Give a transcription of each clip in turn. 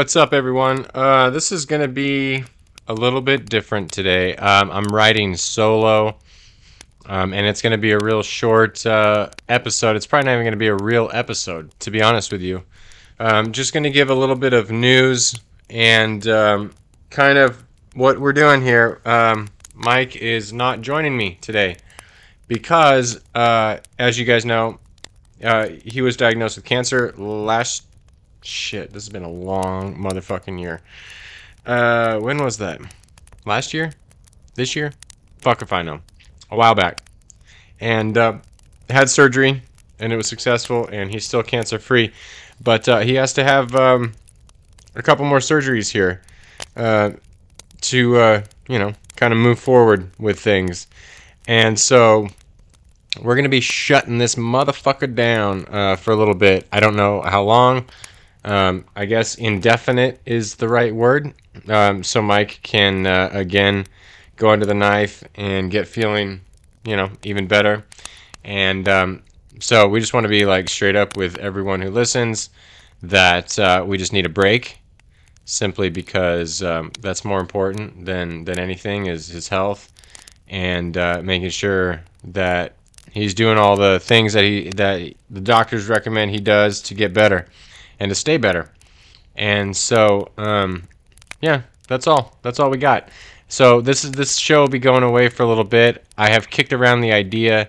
what's up, everyone? Uh, this is going to be a little bit different today. Um, I'm writing solo, um, and it's going to be a real short uh, episode. It's probably not even going to be a real episode, to be honest with you. Um, just going to give a little bit of news and um, kind of what we're doing here. Um, Mike is not joining me today because, uh, as you guys know, uh, he was diagnosed with cancer last Shit, this has been a long motherfucking year. Uh, when was that? Last year? This year? Fuck if I know. A while back. And uh, had surgery, and it was successful, and he's still cancer free. But uh, he has to have um, a couple more surgeries here uh, to, uh, you know, kind of move forward with things. And so we're going to be shutting this motherfucker down uh, for a little bit. I don't know how long. Um, I guess indefinite is the right word. Um, so Mike can uh, again go under the knife and get feeling, you know, even better. And um, so we just want to be like straight up with everyone who listens that uh, we just need a break, simply because um, that's more important than than anything is his health and uh, making sure that he's doing all the things that he that the doctors recommend he does to get better and to stay better. And so, um, yeah, that's all. That's all we got. So this is this show will be going away for a little bit. I have kicked around the idea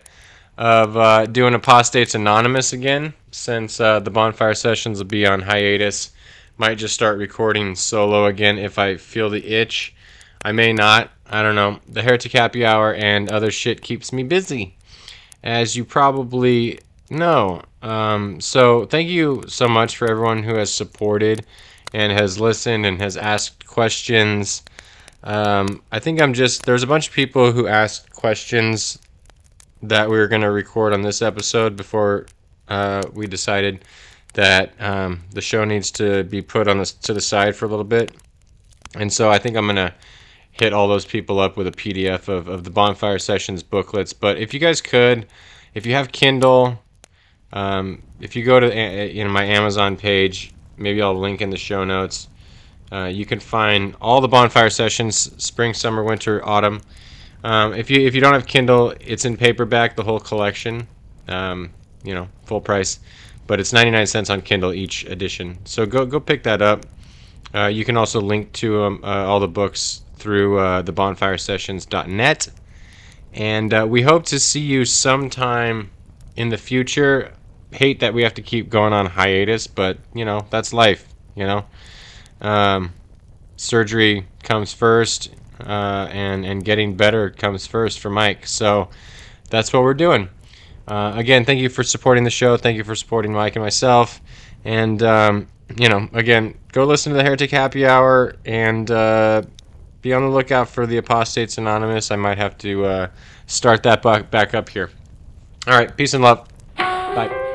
of uh, doing Apostates Anonymous again, since uh, the bonfire sessions will be on hiatus. Might just start recording solo again if I feel the itch. I may not. I don't know. The Heretic Happy Hour and other shit keeps me busy, as you probably know. Um, so thank you so much for everyone who has supported and has listened and has asked questions. Um, I think I'm just there's a bunch of people who asked questions that we were going to record on this episode before uh, we decided that um, the show needs to be put on the to the side for a little bit. And so I think I'm gonna hit all those people up with a PDF of, of the bonfire sessions booklets. But if you guys could, if you have Kindle, um, if you go to you know my Amazon page, maybe I'll link in the show notes. Uh, you can find all the bonfire sessions, spring, summer, winter, autumn. Um, if you if you don't have Kindle, it's in paperback, the whole collection. Um, you know, full price, but it's 99 cents on Kindle each edition. So go go pick that up. Uh, you can also link to um, uh, all the books through uh, the bonfiresessions.net. And uh, we hope to see you sometime in the future hate that we have to keep going on hiatus, but you know that's life. You know, um, surgery comes first, uh, and and getting better comes first for Mike. So that's what we're doing. Uh, again, thank you for supporting the show. Thank you for supporting Mike and myself. And um, you know, again, go listen to the Heretic Happy Hour and uh, be on the lookout for the Apostates Anonymous. I might have to uh, start that back up here. All right, peace and love. Bye.